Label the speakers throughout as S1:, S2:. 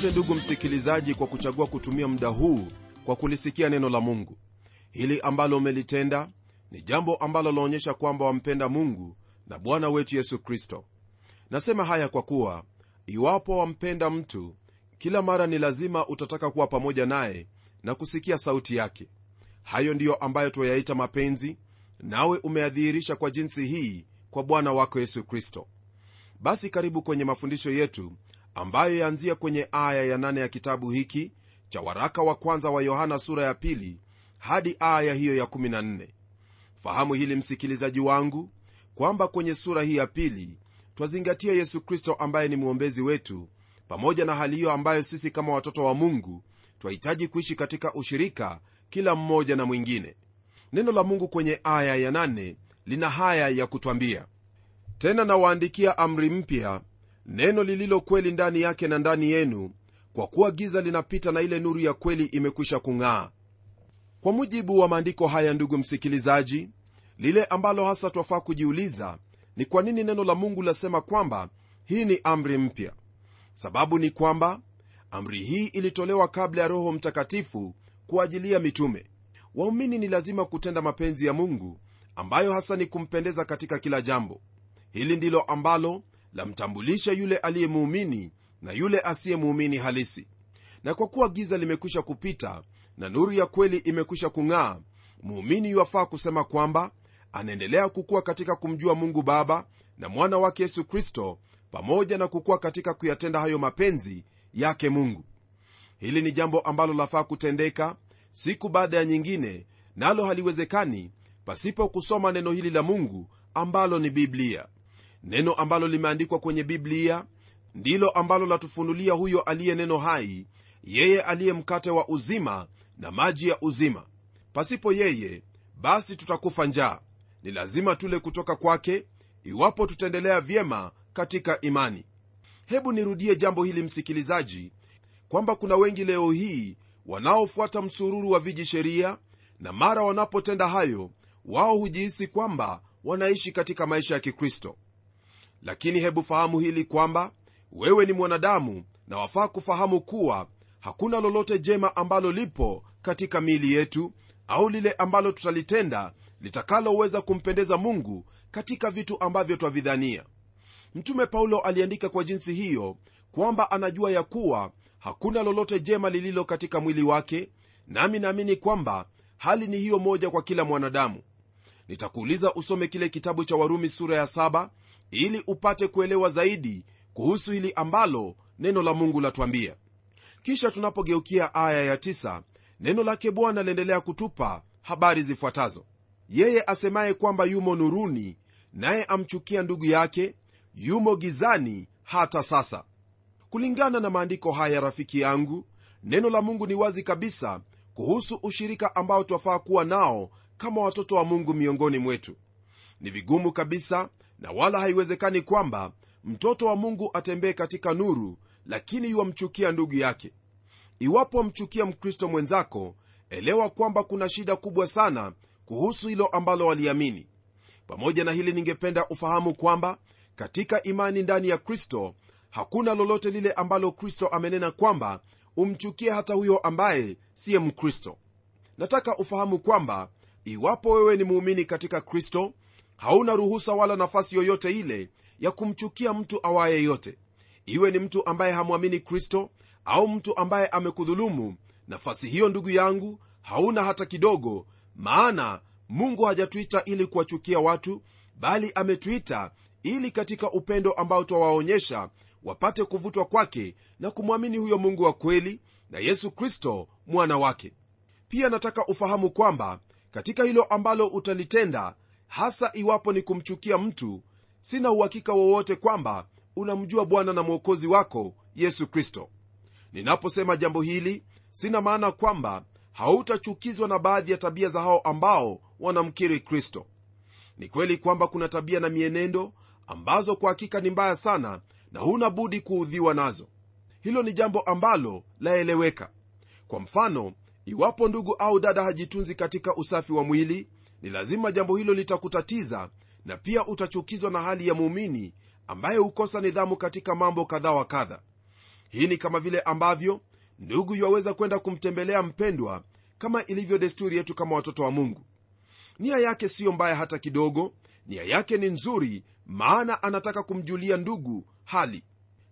S1: asante ndugu msikilizaji kwa kuchagua kutumia muda huu kwa kulisikia neno la mungu. Hili ambalo umelitenda ni jambo ambalo laonyesha kwamba wampenda mungu na bwana wetu yesu kristo. Nasema haya kwa kuwa iwapo wampenda mtu kila mara ni lazima utataka kuwa pamoja naye na kusikia sauti yake. Hayo ndiyo ambayo twayaita mapenzi nawe umeadhihirisha kwa jinsi hii kwa bwana wako yesu kristo. Basi karibu kwenye mafundisho yetu ambayo yaanzia kwenye aya ya 8 ya kitabu hiki cha waraka wa kwanza wa yohana sura ya pili hadi aya hiyo ya 14 fahamu hili msikilizaji wangu kwamba kwenye sura hii ya pili twazingatia yesu kristo ambaye ni mwombezi wetu pamoja na hali hiyo ambayo sisi kama watoto wa mungu twahitaji kuishi katika ushirika kila mmoja na mwingine. Neno la mungu kwenye aya ya 8 lina haya ya kutwambia. Tena nawaandikia amri mpya neno lililo kweli ndani yake na ndani yenu kwa kuwa giza linapita na ile nuru ya kweli imekwisha kung'aa. Kwa mujibu wa maandiko haya ndugu msikilizaji lile ambalo hasa twafaa kujiuliza ni kwa nini neno la mungu lasema kwamba hii ni amri mpya. Sababu ni kwamba amri hii ilitolewa kabla ya roho mtakatifu kuajilia mitume. Waumini ni lazima kutenda mapenzi ya mungu ambayo hasa ni kumpendeza katika kila jambo. Hili ndilo ambalo lamtambulisha yule aliyemuumini na yule asiyemuumini halisi. Na kwa kuwa giza limekwisha kupita na nuru ya kweli imekwisha kung'aa muumini yuwafaa kusema kwamba anaendelea kukuwa katika kumjua mungu baba na mwana wake yesu kristo pamoja na kukuwa katika kuyatenda hayo mapenzi yake mungu. Hili ni jambo ambalo lafaa kutendeka siku baada ya nyingine nalo haliwezekani pasipo kusoma neno hili la mungu ambalo ni biblia neno ambalo limeandikwa kwenye biblia ndilo ambalo latufunulia huyo aliye neno hai yeye aliye mkate wa uzima na maji ya uzima. Pasipo yeye basi tutakufa njaa. Ni lazima tule kutoka kwake iwapo tutaendelea vyema katika imani. Hebu nirudie jambo hili msikilizaji kwamba kuna wengi leo hii wanaofuata msururu wa viji sheria na mara wanapotenda hayo wao hujihisi kwamba wanaishi katika maisha ya kikristo lakini hebu fahamu hili kwamba wewe ni mwanadamu na wafaa kufahamu kuwa hakuna lolote jema ambalo lipo katika miili yetu au lile ambalo tutalitenda litakaloweza kumpendeza mungu katika vitu ambavyo twavidhania. Mtume paulo aliandika kwa jinsi hiyo kwamba anajua ya kuwa hakuna lolote jema lililo katika mwili wake nami naamini kwamba hali ni hiyo moja kwa kila mwanadamu. Nitakuuliza usome kile kitabu cha warumi sura ya saba ili upate kuelewa zaidi kuhusu hili ambalo neno la mungu latwambia kisha tunapogeukia aya ya 9 neno lake bwana liendelea kutupa habari zifuatazo. Yeye asemaye kwamba yumo nuruni naye amchukia ndugu yake yumo gizani hata sasa. Kulingana na maandiko haya rafiki yangu neno la mungu ni wazi kabisa kuhusu ushirika ambao twafaa kuwa nao kama watoto wa mungu miongoni mwetu. Ni vigumu kabisa na wala haiwezekani kwamba mtoto wa mungu atembee katika nuru lakini yuwamchukia ndugu yake. Iwapo wamchukia mkristo mwenzako elewa kwamba kuna shida kubwa sana kuhusu hilo ambalo waliamini. Pamoja na hili ningependa ufahamu kwamba katika imani ndani ya kristo hakuna lolote lile ambalo kristo amenena kwamba umchukie hata huyo ambaye siye mkristo. Nataka ufahamu kwamba iwapo wewe ni muumini katika kristo hauna ruhusa wala nafasi yoyote ile ya kumchukia mtu awaye yote. Iwe ni mtu ambaye hamwamini kristo au mtu ambaye amekudhulumu nafasi hiyo ndugu yangu hauna hata kidogo maana mungu hajatuita ili kuwachukia watu bali ametuita ili katika upendo ambao twawaonyesha wapate kuvutwa kwake na kumwamini huyo mungu wa kweli na yesu kristo mwana wake. Pia nataka ufahamu kwamba katika hilo ambalo utalitenda hasa iwapo ni kumchukia mtu sina uhakika wowote kwamba unamjua bwana na mwokozi wako yesu kristo. Ninaposema jambo hili sina maana kwamba hautachukizwa na baadhi ya tabia za hao ambao wanamkiri kristo. Ni kweli kwamba kuna tabia na mienendo ambazo kwa hakika ni mbaya sana na huna budi kuudhiwa nazo. Hilo ni jambo ambalo laeleweka. Kwa mfano iwapo ndugu au dada hajitunzi katika usafi wa mwili ni lazima jambo hilo litakutatiza na pia utachukizwa na hali ya muumini ambaye hukosa nidhamu katika mambo kadha wa kadha. Hii ni kama vile ambavyo ndugu yuwaweza kwenda kumtembelea mpendwa kama ilivyo desturi yetu kama watoto wa mungu. Nia yake siyo mbaya hata kidogo nia yake ni nzuri maana anataka kumjulia ndugu hali.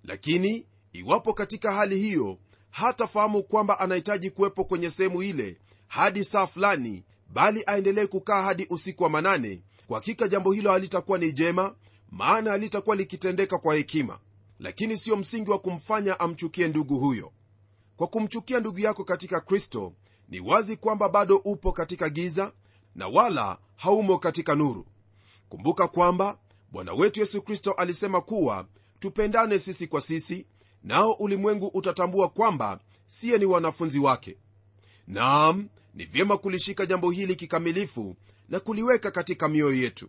S1: Lakini iwapo katika hali hiyo hatafahamu kwamba anahitaji kuwepo kwenye sehemu ile hadi saa fulani bali aendelee kukaa hadi usiku wa manane. Kwa hakika jambo hilo halitakuwa ni jema maana halitakuwa likitendeka kwa hekima. Lakini siyo msingi wa kumfanya amchukie ndugu huyo. Kwa kumchukia ndugu yako katika kristo ni wazi kwamba bado upo katika giza na wala haumo katika nuru. Kumbuka kwamba bwana wetu yesu kristo alisema kuwa tupendane sisi kwa sisi nao ulimwengu utatambua kwamba siye ni wanafunzi wake. Naam ni vyema kulishika jambo hili kikamilifu na kuliweka katika mioyo yetu.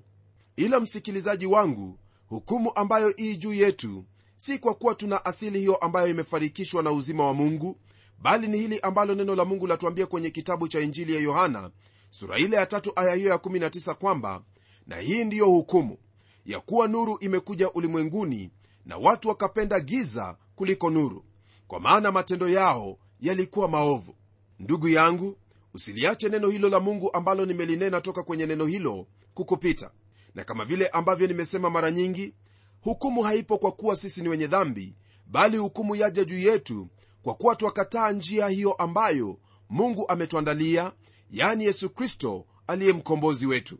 S1: Ila msikilizaji wangu hukumu ambayo ii juu yetu si kwa kuwa tuna asili hiyo ambayo imefarikishwa na uzima wa mungu bali ni hili ambalo neno la mungu latuambia kwenye kitabu cha injili ya yohana sura ile ya tatu aya hiyo ya 19 kwamba na hii ndiyo hukumu ya kuwa nuru imekuja ulimwenguni na watu wakapenda giza kuliko nuru kwa maana matendo yao yalikuwa maovu. Ndugu yangu usiliache neno hilo la mungu ambalo nimelinena toka kwenye neno hilo kukupita. Na kama vile ambavyo nimesema mara nyingi hukumu haipo kwa kuwa sisi ni wenye dhambi bali hukumu yaja juu yetu kwa kuwa twakataa njia hiyo ambayo mungu ametuandalia yani yesu kristo aliye mkombozi wetu.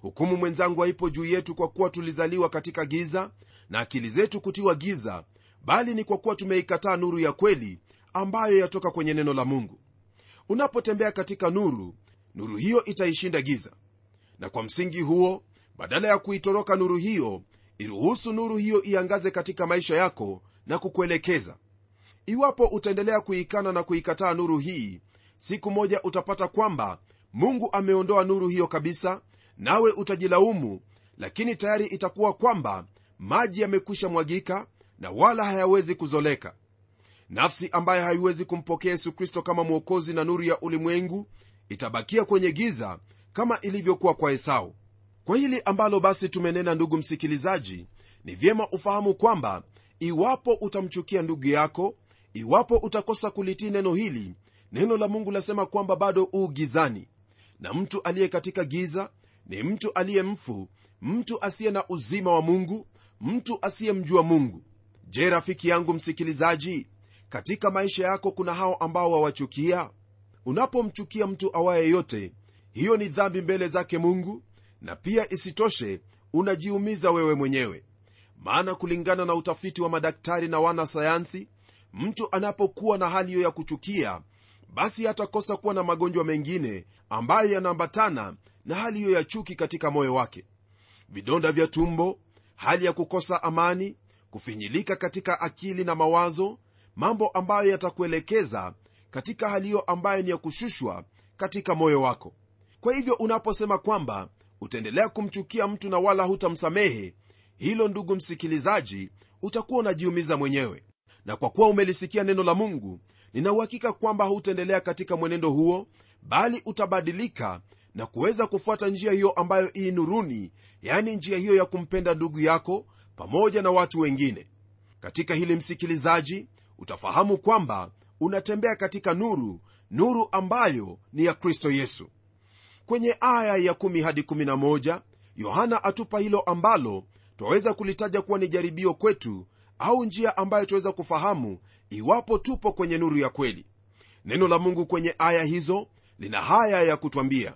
S1: Hukumu mwenzangu haipo juu yetu kwa kuwa tulizaliwa katika giza na akili zetu kutiwa giza bali ni kwa kuwa tumeikataa nuru ya kweli ambayo yatoka kwenye neno la mungu unapotembea katika nuru nuru hiyo itaishinda giza. Na kwa msingi huo badala ya kuitoroka nuru hiyo iruhusu nuru hiyo iangaze katika maisha yako na kukuelekeza. Iwapo utaendelea kuikana na kuikataa nuru hii siku moja utapata kwamba mungu ameondoa nuru hiyo kabisa nawe utajilaumu lakini tayari itakuwa kwamba maji yamekwisha mwagika na wala hayawezi kuzoleka nafsi ambaye haiwezi kumpokea yesu kristo kama mwokozi na nuru ya ulimwengu itabakia kwenye giza kama ilivyokuwa kwa esau. Kwa hili ambalo basi tumenena ndugu msikilizaji ni vyema ufahamu kwamba iwapo utamchukia ndugu yako iwapo utakosa kulitii neno hili neno la mungu lasema kwamba bado uu gizani. Na mtu aliye katika giza ni mtu aliye mfu mtu asiye na uzima wa mungu mtu asiyemjua mungu. Je rafiki yangu msikilizaji katika maisha yako kuna hao ambao wawachukia? Unapomchukia mtu awaye yote hiyo ni dhambi mbele zake mungu na pia isitoshe unajiumiza wewe mwenyewe. Maana kulingana na utafiti wa madaktari na wanasayansi mtu anapokuwa na hali hiyo ya kuchukia basi hatakosa kuwa na magonjwa mengine ambayo yanaambatana na hali hiyo ya chuki katika moyo wake. Vidonda vya tumbo hali ya kukosa amani kufinyilika katika akili na mawazo mambo ambayo yatakuelekeza katika hali hiyo ambayo ni ya kushushwa katika moyo wako. Kwa hivyo unaposema kwamba utaendelea kumchukia mtu na wala hutamsamehe hilo ndugu msikilizaji utakuwa unajiumiza mwenyewe. Na kwa kuwa umelisikia neno la mungu ninauhakika kwamba hutaendelea katika mwenendo huo bali utabadilika na kuweza kufuata njia hiyo ambayo ii nuruni yaani njia hiyo ya kumpenda ndugu yako pamoja na watu wengine. Katika hili msikilizaji utafahamu kwamba unatembea katika nuru nuru ambayo ni ya kristo yesu. Kwenye aya ya 1 hadi 11 yohana atupa hilo ambalo twaweza kulitaja kuwa ni jaribio kwetu au njia ambayo twaweza kufahamu iwapo tupo kwenye nuru ya kweli. Neno la mungu kwenye aya hizo lina haya ya kutwambia.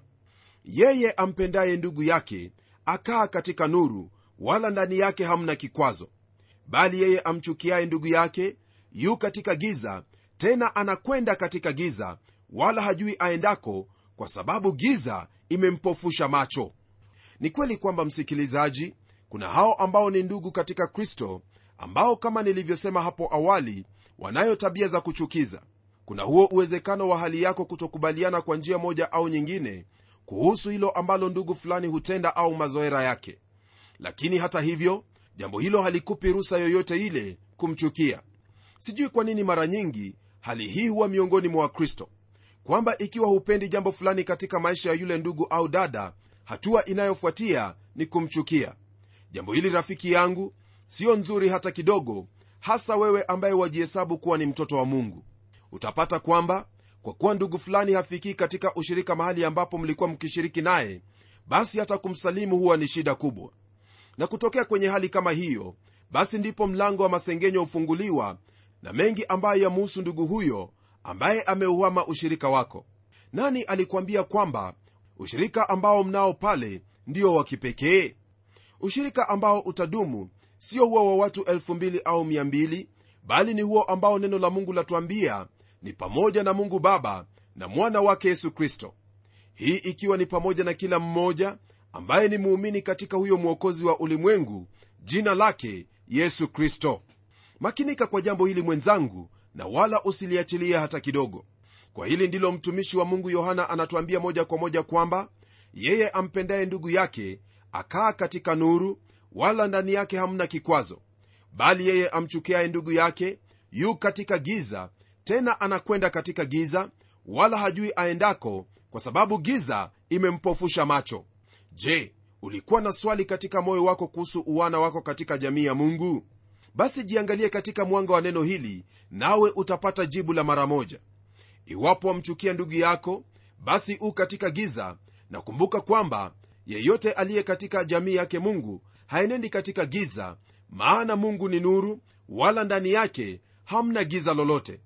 S1: Yeye ampendaye ndugu yake akaa katika nuru wala ndani yake hamna kikwazo. Bali yeye amchukiaye ndugu yake yu katika giza tena anakwenda katika giza wala hajui aendako kwa sababu giza imempofusha macho. Ni kweli kwamba msikilizaji kuna hao ambao ni ndugu katika kristo ambao kama nilivyosema hapo awali wanayo tabia za kuchukiza. Kuna huo uwezekano wa hali yako kutokubaliana kwa njia moja au nyingine kuhusu hilo ambalo ndugu fulani hutenda au mazoera yake. Lakini hata hivyo jambo hilo halikupi rusa yoyote ile kumchukia sijui kwa nini mara nyingi hali hii huwa miongoni mwa wakristo kwamba ikiwa hupendi jambo fulani katika maisha ya yule ndugu au dada hatua inayofuatia ni kumchukia. Jambo hili rafiki yangu siyo nzuri hata kidogo hasa wewe ambaye wajihesabu kuwa ni mtoto wa mungu. Utapata kwamba kwa kuwa ndugu fulani hafikii katika ushirika mahali ambapo mlikuwa mkishiriki naye basi hata kumsalimu huwa ni shida kubwa. Na kutokea kwenye hali kama hiyo basi ndipo mlango wa masengenyo hufunguliwa na mengi ambayo yamuhusu ndugu huyo ambaye ameuhama ushirika wako. Nani alikuambia kwamba ushirika ambao mnao pale ndio wa kipekee? Ushirika ambao utadumu sio huo wa watu 2000 au 200 bali ni huo ambao neno la mungu latuambia ni pamoja na mungu baba na mwana wake yesu kristo. Hii ikiwa ni pamoja na kila mmoja ambaye ni muumini katika huyo mwokozi wa ulimwengu jina lake yesu kristo makinika kwa jambo hili mwenzangu na wala usiliachilie hata kidogo. Kwa hili ndilo mtumishi wa mungu yohana anatuambia moja kwa moja kwamba yeye ampendaye ndugu yake akaa katika nuru wala ndani yake hamna kikwazo. Bali yeye amchukiaye ndugu yake yu katika giza tena anakwenda katika giza wala hajui aendako kwa sababu giza imempofusha macho. Je ulikuwa na swali katika moyo wako kuhusu uwana wako katika jamii ya mungu basi jiangalie katika mwanga wa neno hili nawe utapata jibu la mara moja. Iwapo wamchukia ndugu yako basi u katika giza na kumbuka kwamba yeyote aliye katika jamii yake mungu haenendi katika giza maana mungu ni nuru wala ndani yake hamna giza lolote.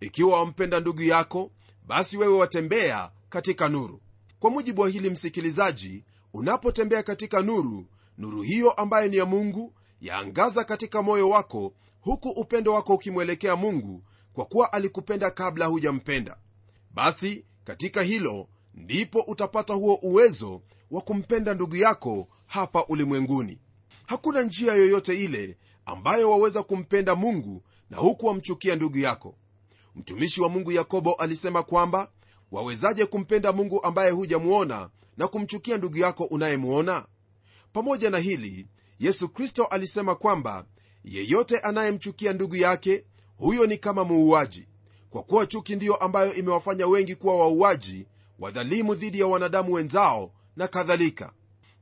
S1: Ikiwa wampenda ndugu yako basi wewe watembea katika nuru. Kwa mujibu wa hili msikilizaji unapotembea katika nuru nuru hiyo ambayo ni ya mungu yaangaza katika moyo wako huku upendo wako ukimwelekea mungu kwa kuwa alikupenda kabla hujampenda. Basi katika hilo ndipo utapata huo uwezo wa kumpenda ndugu yako hapa ulimwenguni. Hakuna njia yoyote ile ambayo waweza kumpenda mungu na huku wamchukia ndugu yako. Mtumishi wa mungu yakobo alisema kwamba wawezaje kumpenda mungu ambaye hujamuona na kumchukia ndugu yako unayemwona? Pamoja na hili yesu kristo alisema kwamba yeyote anayemchukia ndugu yake huyo ni kama muuaji. Kwa kuwa chuki ndiyo ambayo imewafanya wengi kuwa wauaji wadhalimu dhidi ya wanadamu wenzao na kadhalika.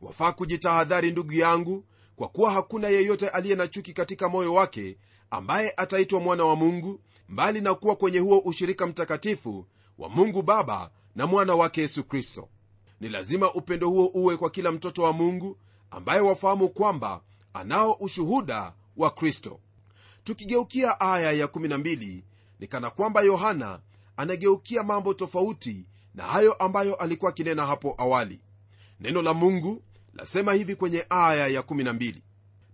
S1: Wafaa kujitahadhari ndugu yangu kwa kuwa hakuna yeyote aliye na chuki katika moyo wake ambaye ataitwa mwana wa mungu mbali na kuwa kwenye huo ushirika mtakatifu wa mungu baba na mwana wake yesu kristo. Ni lazima upendo huo uwe kwa kila mtoto wa mungu ambaye wafahamu kwamba anao ushuhuda wa kristo. Tukigeukia aya ya12 ni kana kwamba yohana anageukia mambo tofauti na hayo ambayo alikuwa akinena hapo awali. Neno la mungu lasema hivi kwenye aya ya12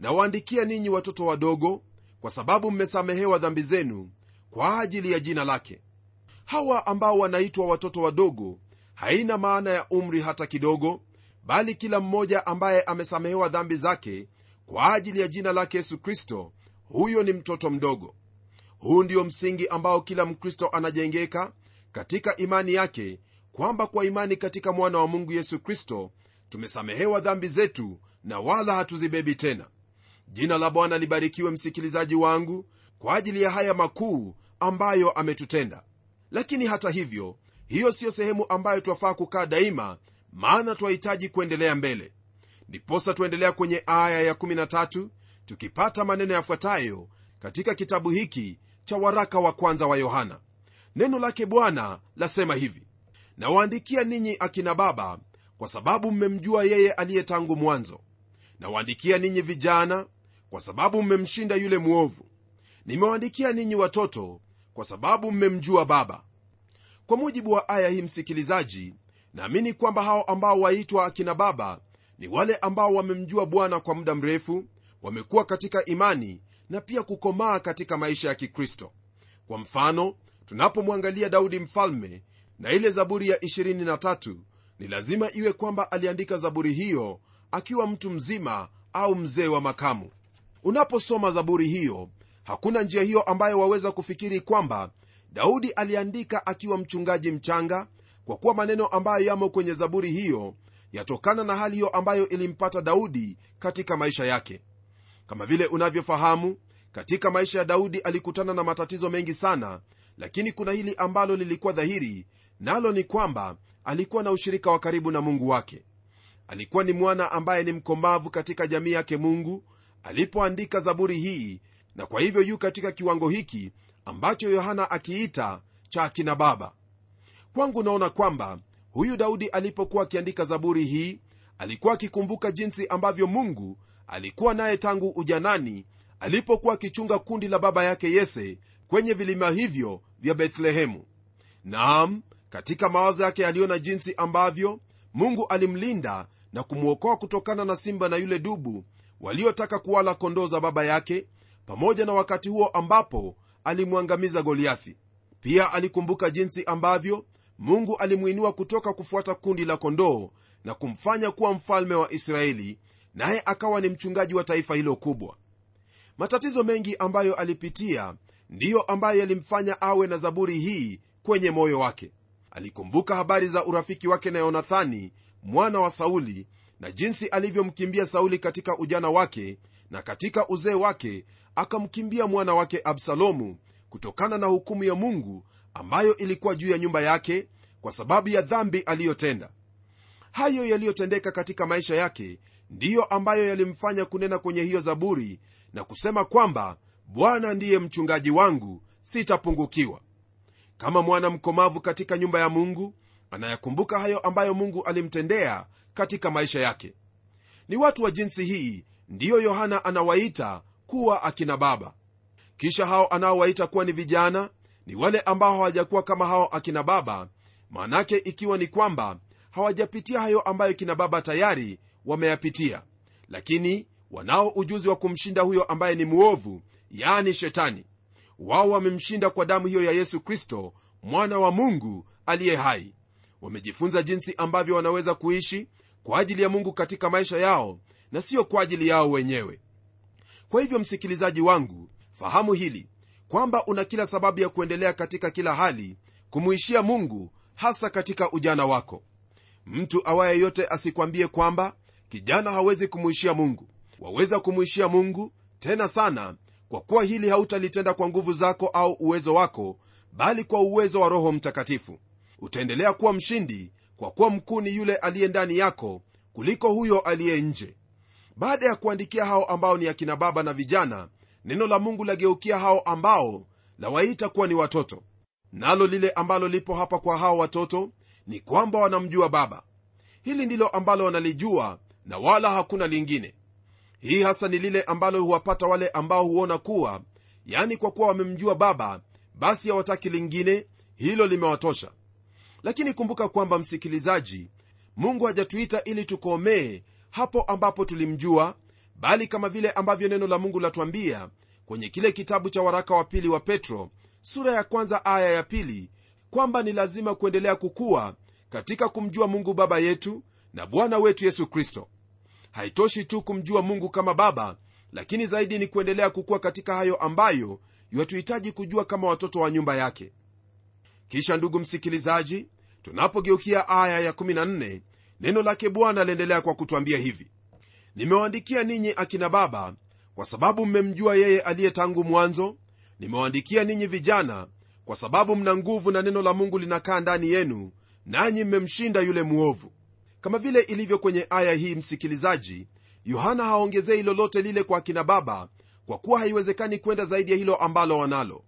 S1: nawaandikia ninyi watoto wadogo kwa sababu mmesamehewa dhambi zenu kwa ajili ya jina lake. Hawa ambao wanaitwa watoto wadogo haina maana ya umri hata kidogo bali kila mmoja ambaye amesamehewa dhambi zake kwa ajili ya jina lake yesu kristo huyo ni mtoto mdogo. Huu ndio msingi ambao kila mkristo anajengeka katika imani yake kwamba kwa imani katika mwana wa mungu yesu kristo tumesamehewa dhambi zetu na wala hatuzibebi tena. Jina la bwana libarikiwe msikilizaji wangu kwa ajili ya haya makuu ambayo ametutenda. Lakini hata hivyo hiyo siyo sehemu ambayo twafaa kukaa daima maana twahitaji kuendelea mbele. Ndiposa tuendelea kwenye aya ya13 tukipata maneno yafuatayo katika kitabu hiki cha waraka wa kwanza wa yohana. Neno lake bwana lasema hivi nawaandikia ninyi akina baba kwa sababu mmemjua yeye aliye tangu mwanzo. Nawaandikia ninyi vijana kwa sababu mmemshinda yule mwovu. Nimewaandikia ninyi watoto kwa sababu mmemjua baba. Kwa mujibu wa aya hii msikilizaji naamini kwamba hao ambao waitwa akina baba ni wale ambao wamemjua bwana kwa muda mrefu wamekuwa katika imani na pia kukomaa katika maisha ya kikristo. Kwa mfano tunapomwangalia daudi mfalme na ile zaburi ya 23 ni lazima iwe kwamba aliandika zaburi hiyo akiwa mtu mzima au mzee wa makamu. Unaposoma zaburi hiyo hakuna njia hiyo ambayo waweza kufikiri kwamba daudi aliandika akiwa mchungaji mchanga kwa kuwa maneno ambayo yamo kwenye zaburi hiyo yatokana na hali hiyo ambayo ilimpata daudi katika maisha yake. Kama vile unavyofahamu katika maisha ya daudi alikutana na matatizo mengi sana lakini kuna hili ambalo lilikuwa dhahiri nalo ni kwamba alikuwa na ushirika wa karibu na mungu wake. Alikuwa ni mwana ambaye ni mkomavu katika jamii yake mungu alipoandika zaburi hii na kwa hivyo yu katika kiwango hiki ambacho yohana akiita cha akina baba kwangu naona kwamba huyu daudi alipokuwa akiandika zaburi hii alikuwa akikumbuka jinsi ambavyo mungu alikuwa naye tangu ujanani alipokuwa akichunga kundi la baba yake yese kwenye vilima hivyo vya bethlehemu. Naam katika mawazo yake aliona jinsi ambavyo mungu alimlinda na kumwokoa kutokana na simba na yule dubu waliotaka kuwala kondoo za baba yake pamoja na wakati huo ambapo alimwangamiza goliathi. Pia alikumbuka jinsi ambavyo mungu alimwinua kutoka kufuata kundi la kondoo na kumfanya kuwa mfalme wa israeli naye akawa ni mchungaji wa taifa hilo kubwa. Matatizo mengi ambayo alipitia ndiyo ambayo yalimfanya awe na zaburi hii kwenye moyo wake. Alikumbuka habari za urafiki wake na yonathani mwana wa sauli na jinsi alivyomkimbia sauli katika ujana wake na katika uzee wake akamkimbia mwana wake absalomu kutokana na hukumu ya mungu ambayo ilikuwa juu ya nyumba yake kwa sababu ya dhambi aliyotenda. Hayo yaliyotendeka katika maisha yake ndiyo ambayo yalimfanya kunena kwenye hiyo zaburi na kusema kwamba bwana ndiye mchungaji wangu sitapungukiwa. Kama mwana mkomavu katika nyumba ya mungu anayakumbuka hayo ambayo mungu alimtendea katika maisha yake. Ni watu wa jinsi hii ndiyo yohana anawaita kuwa akina baba. Kisha hao anaowaita kuwa ni vijana ni wale ambao hawajakuwa kama hao akina baba. Maanake ikiwa ni kwamba hawajapitia hayo ambayo kina baba tayari wameyapitia. Lakini wanao ujuzi wa kumshinda huyo ambaye ni mwovu yaani shetani. Wao wamemshinda kwa damu hiyo ya yesu kristo mwana wa mungu aliye hai. Wamejifunza jinsi ambavyo wanaweza kuishi kwa ajili ya mungu katika maisha yao na siyo kwa ajili yao wenyewe. Kwa hivyo msikilizaji wangu fahamu hili kwamba una kila sababu ya kuendelea katika kila hali kumuishia mungu hasa katika ujana wako. Mtu awaye yote asikwambie kwamba kijana hawezi kumuishia mungu. Waweza kumuishia mungu tena sana kwa kuwa hili hautalitenda kwa nguvu zako au uwezo wako bali kwa uwezo wa roho mtakatifu. Utaendelea kuwa mshindi kwa kuwa mkuu ni yule aliye ndani yako kuliko huyo aliye nje. Baada ya kuandikia hao ambao ni akina baba na vijana neno la mungu lageukia hao ambao lawaita kuwa ni watoto. Nalo lile ambalo lipo hapa kwa hao watoto ni kwamba wanamjua baba. Hili ndilo ambalo wanalijua na wala hakuna lingine. Hii hasa ni lile ambalo huwapata wale ambao huona kuwa yani kwa kuwa wamemjua baba basi hawataki lingine hilo limewatosha. Lakini kumbuka kwamba msikilizaji mungu hajatuita ili tukomee hapo ambapo tulimjua bali kama vile ambavyo neno la mungu latwambia kwenye kile kitabu cha waraka wa pili wa petro sura ya kwanza aya ya pili kwamba ni lazima kuendelea kukuwa katika kumjua mungu baba yetu na bwana wetu yesu kristo. Haitoshi tu kumjua mungu kama baba lakini zaidi ni kuendelea kukuwa katika hayo ambayo yatuhitaji kujua kama watoto wa nyumba yake. Kisha ndugu msikilizaji tunapogeukia aya ya14 neno lake bwana aliendelea kwa kutwambia hivi nimewaandikia ninyi akina baba kwa sababu mmemjua yeye aliye tangu mwanzo. Nimewaandikia ninyi vijana kwa sababu mna nguvu na neno la mungu linakaa ndani yenu nanyi mmemshinda yule mwovu. Kama vile ilivyo kwenye aya hii msikilizaji yohana haongezei lolote lile kwa akina baba kwa kuwa haiwezekani kwenda zaidi ya hilo ambalo wanalo.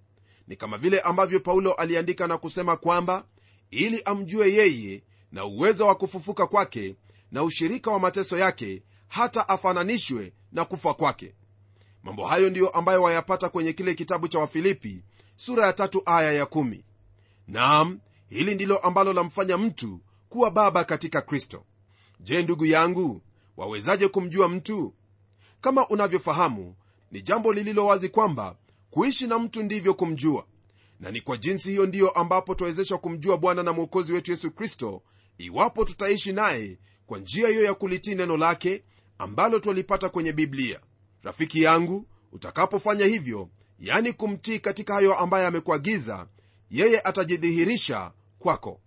S1: Ni kama vile ambavyo paulo aliandika na kusema kwamba ili amjue yeye na uwezo wa kufufuka kwake na ushirika wa mateso yake hata afananishwe na kufa kwake. Mambo hayo ndiyo ambayo wayapata kwenye kile kitabu cha wafilipi sura ya tatu aya ya kumi. naam hili ndilo ambalo lamfanya mtu kuwa baba katika kristo. Je ndugu yangu wawezaje kumjua mtu? Kama unavyofahamu ni jambo lililo wazi kwamba kuishi na mtu ndivyo kumjua. Na ni kwa jinsi hiyo ndiyo ambapo twawezeshwa kumjua bwana na mwokozi wetu yesu kristo iwapo tutaishi naye kwa njia hiyo ya kulitii neno lake ambalo twalipata kwenye biblia. Rafiki yangu utakapofanya hivyo yani kumtii katika hayo ambaye amekuagiza yeye atajidhihirisha kwako.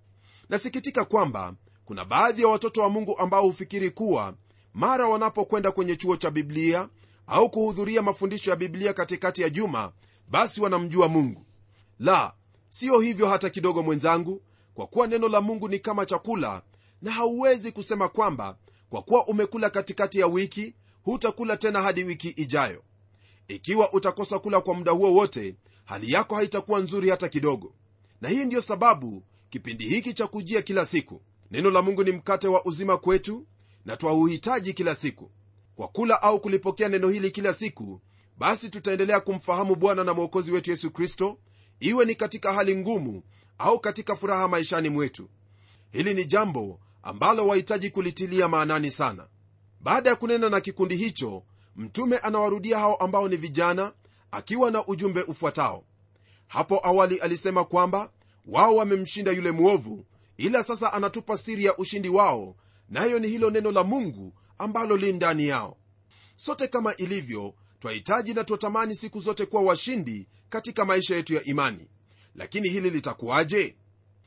S1: Nasikitika kwamba kuna baadhi ya watoto wa mungu ambao hufikiri kuwa mara wanapokwenda kwenye chuo cha biblia au kuhudhuria mafundisho ya biblia katikati ya juma basi wanamjua mungu. La siyo hivyo hata kidogo mwenzangu kwa kuwa neno la mungu ni kama chakula na hauwezi kusema kwamba kwa kuwa umekula katikati ya wiki hutakula tena hadi wiki ijayo. Ikiwa utakosa kula kwa muda huo wote hali yako haitakuwa nzuri hata kidogo. Na hii ndiyo sababu kipindi hiki cha kujia kila siku neno la mungu ni mkate wa uzima kwetu na twauhitaji kila siku. Kwa kula au kulipokea neno hili kila siku basi tutaendelea kumfahamu bwana na mwokozi wetu yesu kristo iwe ni katika hali ngumu au katika furaha maishani mwetu. Hili ni jambo ambalo wahitaji kulitilia maanani sana. Baada ya kunena na kikundi hicho mtume anawarudia hao ambao ni vijana akiwa na ujumbe ufuatao. Hapo awali alisema kwamba wao wamemshinda yule mwovu ila sasa anatupa siri ya ushindi wao nayo ni hilo neno la mungu ambalo li ndani yao. Sote kama ilivyo twahitaji na twatamani siku zote kuwa washindi katika maisha yetu ya imani. Lakini hili litakuwaje?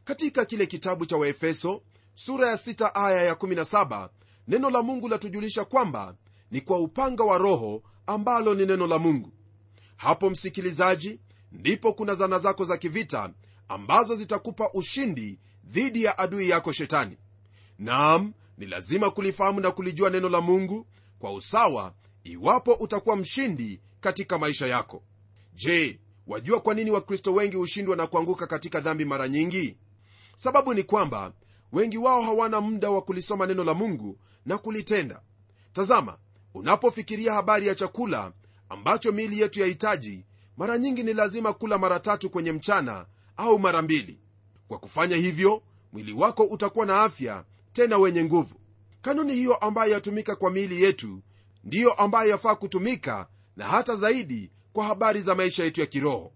S1: Katika kile kitabu cha waefeso sura ya sita aya ya 17 neno la mungu latujulisha kwamba ni kwa upanga wa roho ambalo ni neno la mungu. Hapo msikilizaji ndipo kuna zana zako za kivita ambazo zitakupa ushindi dhidi ya adui yako shetani. Naam ni lazima kulifahamu na kulijua neno la mungu kwa usawa iwapo utakuwa mshindi katika maisha yako. Je wajua kwa nini wakristo wengi hushindwa na kuanguka katika dhambi mara nyingi? Sababu ni kwamba wengi wao hawana muda wa kulisoma neno la mungu na kulitenda. Tazama unapofikiria habari ya chakula ambacho miili yetu yahitaji mara nyingi ni lazima kula mara tatu kwenye mchana au mara mbili. Kwa kufanya hivyo mwili wako utakuwa na afya tena wenye nguvu. Kanuni hiyo ambayo yatumika kwa miili yetu ndiyo ambayo yafaa kutumika na hata zaidi kwa habari za maisha yetu ya kiroho.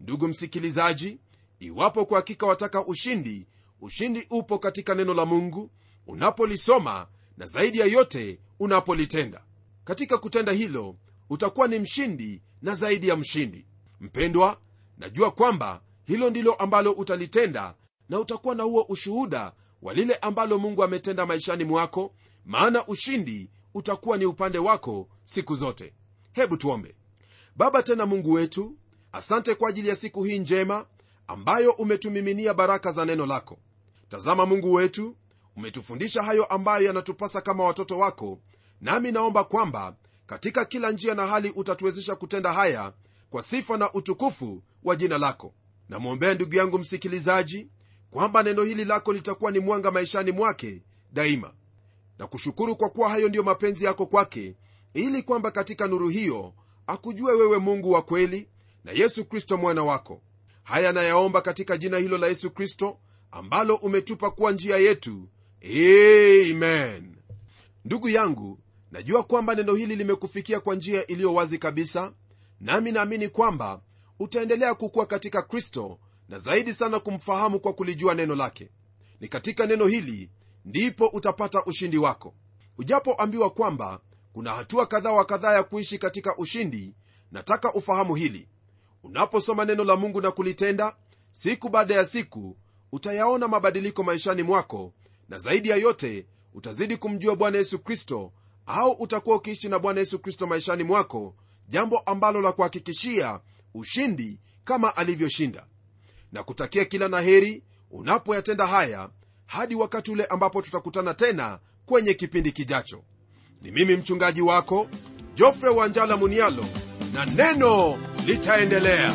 S1: Ndugu msikilizaji iwapo kwa hakika wataka ushindi ushindi upo katika neno la mungu unapolisoma na zaidi ya yote unapolitenda. Katika kutenda hilo utakuwa ni mshindi na zaidi ya mshindi. Mpendwa najua kwamba hilo ndilo ambalo utalitenda na utakuwa na huo ushuhuda wa lile ambalo mungu ametenda maishani mwako maana ushindi utakuwa ni upande wako siku zote. Hebu tuombe. Baba tena mungu wetu asante kwa ajili ya siku hii njema ambayo umetumiminia baraka za neno lako tazama mungu wetu umetufundisha hayo ambayo yanatupasa kama watoto wako nami naomba kwamba katika kila njia na hali utatuwezesha kutenda haya kwa sifa na utukufu wa jina lako. Namwombea ndugu yangu msikilizaji kwamba neno hili lako litakuwa ni mwanga maishani mwake daima. Na kushukuru kwa kuwa hayo ndiyo mapenzi yako kwake ili kwamba katika nuru hiyo akujue wewe mungu wa kweli na yesu kristo mwana wako. Haya nayaomba katika jina hilo la yesu kristo ambalo umetupa kuwa njia yetu. Amen. Ndugu yangu najua kwamba neno hili limekufikia kwa njia iliyo wazi kabisa nami naamini kwamba utaendelea kukuwa katika kristo na zaidi sana kumfahamu kwa kulijua neno lake. Ni katika neno hili ndipo utapata ushindi wako. Ujapoambiwa kwamba kuna hatua kadhaa wa kadhaa ya kuishi katika ushindi nataka ufahamu hili. Unaposoma neno la mungu na kulitenda siku baada ya siku utayaona mabadiliko maishani mwako na zaidi ya yote utazidi kumjua bwana yesu kristo au utakuwa ukiishi na bwana yesu kristo maishani mwako jambo ambalo la kuhakikishia ushindi kama alivyoshinda. Na kutakia kila na heri unapoyatenda haya hadi wakati ule ambapo tutakutana tena kwenye kipindi kijacho. Ni mimi mchungaji wako jofre wanjala munialo na neno litaendelea